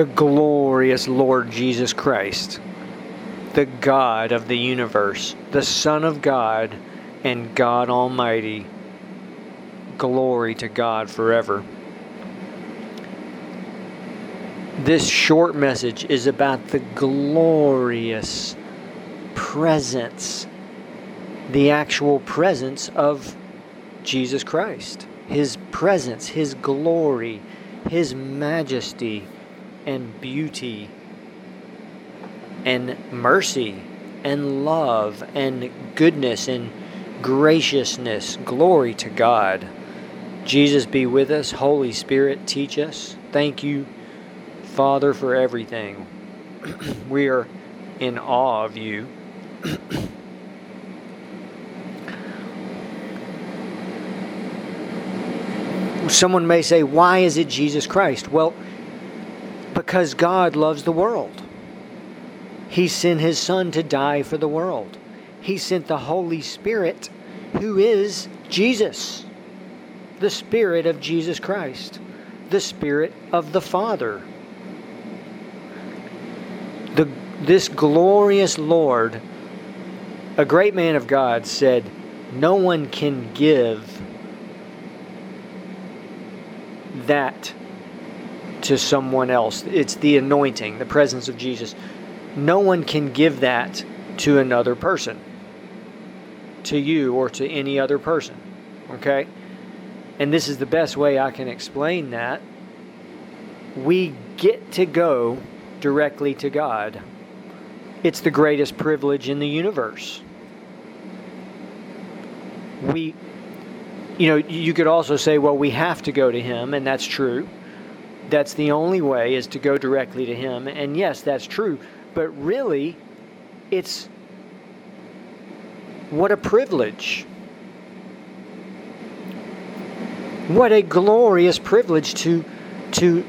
the glorious Lord Jesus Christ, the God of the universe, the Son of God, and God Almighty. Glory to God forever. This short message is about the glorious presence, the actual presence of Jesus Christ. His presence, His glory, His majesty and beauty and mercy and love and goodness and graciousness. Glory to God. Jesus be with us. Holy Spirit, teach us. Thank you, Father, for everything. we are in awe of you. Someone may say, Why is it Jesus Christ? Well, because God loves the world. He sent His Son to die for the world. He sent the Holy Spirit, who is Jesus, the Spirit of Jesus Christ, the Spirit of the Father. The, this glorious Lord, a great man of God, said, No one can give that to someone else. It's the anointing, the presence of Jesus. No one can give that to another person, to you or to any other person. Okay? And this is the best way I can explain that. We get to go directly to God. It's the greatest privilege in the universe. We, you know, you could also say, well, we have to go to Him, and that's true that's the only way is to go directly to Him. And yes, that's true. But really, it's what a privilege. What a glorious privilege to, to,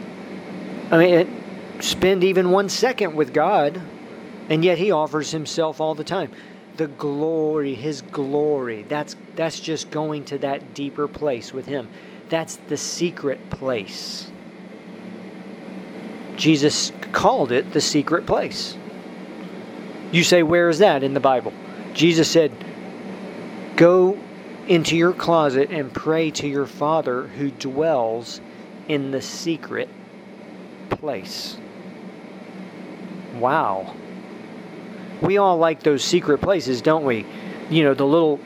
I mean, spend even one second with God, and yet He offers Himself all the time. The glory, His glory. That's that's just going to that deeper place with Him. That's the secret place. Jesus called it the secret place. You say, where is that in the Bible? Jesus said, Go into your closet and pray to your Father who dwells in the secret place. Wow. We all like those secret places, don't we? You know, the little,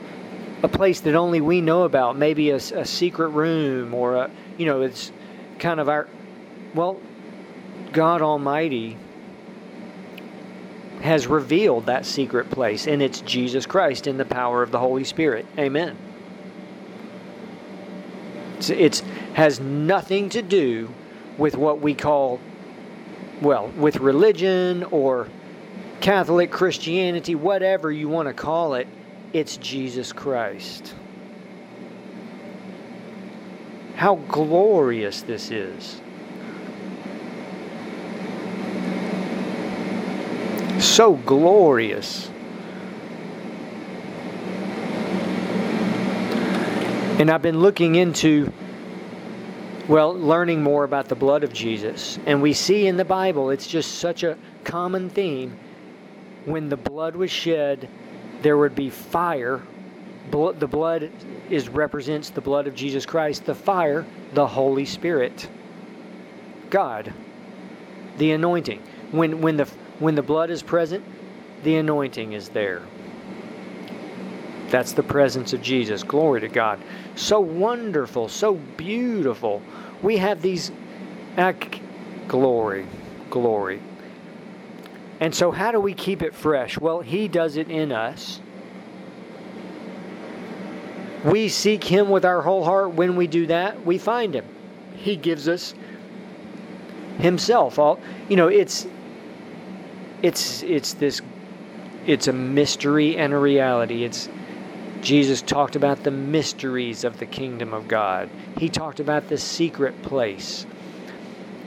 a place that only we know about, maybe a, a secret room or a, you know, it's kind of our, well, God Almighty has revealed that secret place, and it's Jesus Christ in the power of the Holy Spirit. Amen. It's, it's has nothing to do with what we call, well, with religion or Catholic Christianity, whatever you want to call it. It's Jesus Christ. How glorious this is. So glorious. And I've been looking into, well, learning more about the blood of Jesus. And we see in the Bible, it's just such a common theme. When the blood was shed, there would be fire. The blood is represents the blood of Jesus Christ. The fire, the Holy Spirit. God, the anointing. When when the when the blood is present, the anointing is there. That's the presence of Jesus. Glory to God. So wonderful, so beautiful. We have these uh, glory, glory. And so, how do we keep it fresh? Well, He does it in us. We seek Him with our whole heart. When we do that, we find Him. He gives us Himself. All you know, it's it's it's this it's a mystery and a reality. It's Jesus talked about the mysteries of the kingdom of God. He talked about the secret place.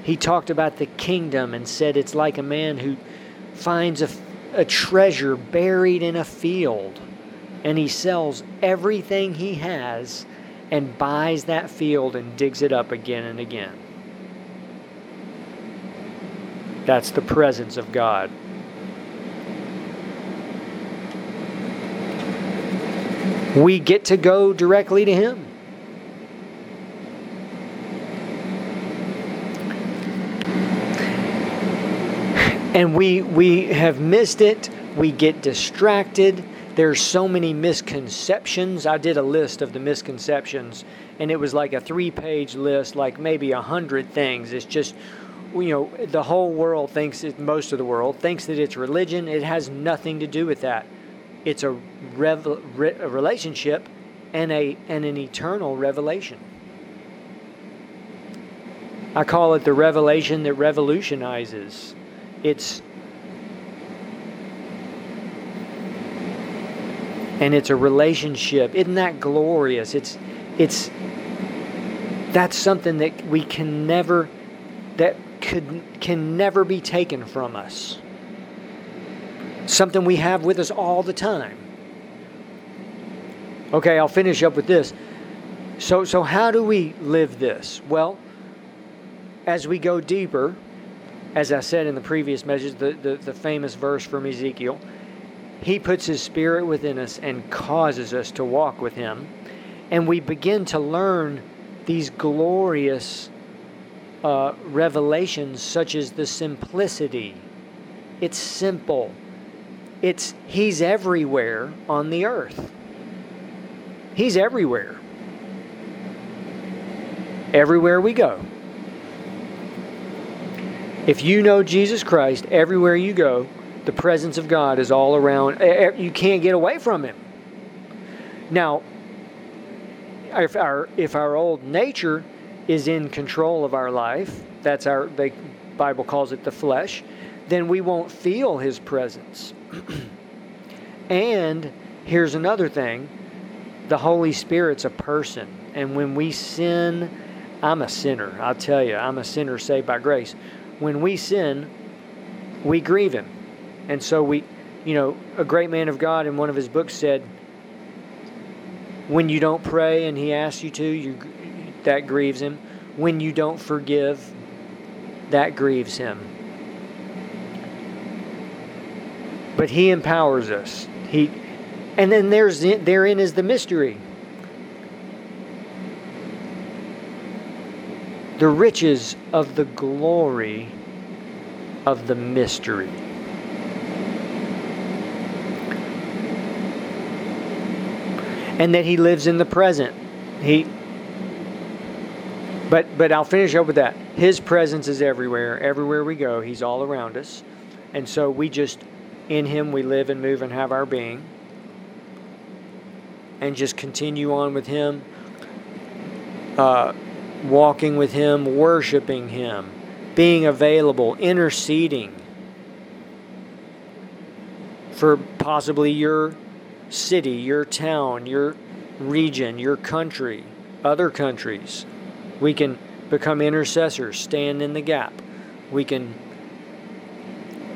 He talked about the kingdom and said it's like a man who finds a, a treasure buried in a field and he sells everything he has and buys that field and digs it up again and again. That's the presence of God. We get to go directly to Him. And we, we have missed it. We get distracted. There's so many misconceptions. I did a list of the misconceptions, and it was like a three page list, like maybe a hundred things. It's just you know, the whole world thinks it, most of the world thinks that it's religion. It has nothing to do with that. It's a, rev, re, a relationship and a and an eternal revelation. I call it the revelation that revolutionizes. It's and it's a relationship. Isn't that glorious? It's it's that's something that we can never that could, can never be taken from us. Something we have with us all the time. Okay, I'll finish up with this. So, so how do we live this? Well, as we go deeper, as I said in the previous message, the, the, the famous verse from Ezekiel, he puts his spirit within us and causes us to walk with him. And we begin to learn these glorious uh, revelations such as the simplicity. It's simple. It's He's everywhere on the earth. He's everywhere. Everywhere we go. If you know Jesus Christ, everywhere you go, the presence of God is all around. You can't get away from Him. Now, if our if our old nature is in control of our life, that's our the Bible calls it the flesh, then we won't feel his presence. and here's another thing, the Holy Spirit's a person, and when we sin, I'm a sinner. I'll tell you, I'm a sinner saved by grace. When we sin, we grieve him. And so we, you know, a great man of God in one of his books said, when you don't pray and he asks you to, you that grieves him. When you don't forgive, that grieves him. But he empowers us. He and then there's therein is the mystery. The riches of the glory of the mystery. And that he lives in the present. He but but I'll finish up with that. His presence is everywhere. Everywhere we go, He's all around us, and so we just in Him we live and move and have our being, and just continue on with Him, uh, walking with Him, worshiping Him, being available, interceding for possibly your city, your town, your region, your country, other countries. We can become intercessors, stand in the gap. We can,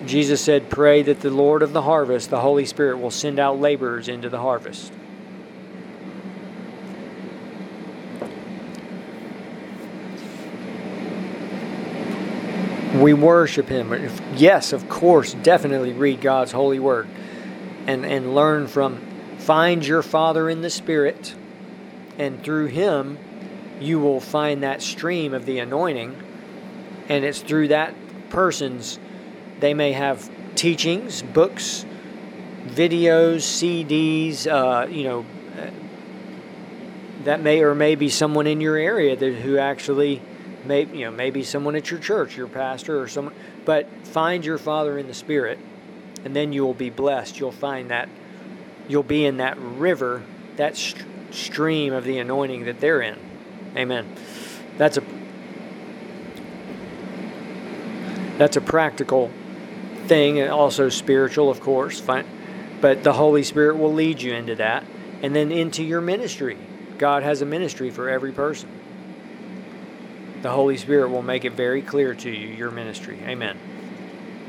Jesus said, pray that the Lord of the harvest, the Holy Spirit, will send out laborers into the harvest. We worship Him. Yes, of course, definitely read God's holy word and, and learn from, find your Father in the Spirit, and through Him, you will find that stream of the anointing, and it's through that person's, they may have teachings, books, videos, CDs, uh, you know, that may or may be someone in your area that who actually may you know maybe someone at your church your pastor or someone but find your father in the spirit and then you will be blessed. You'll find that you'll be in that river that st- stream of the anointing that they're in Amen. That's a that's a practical thing and also spiritual, of course. But the Holy Spirit will lead you into that and then into your ministry. God has a ministry for every person. The Holy Spirit will make it very clear to you your ministry. Amen.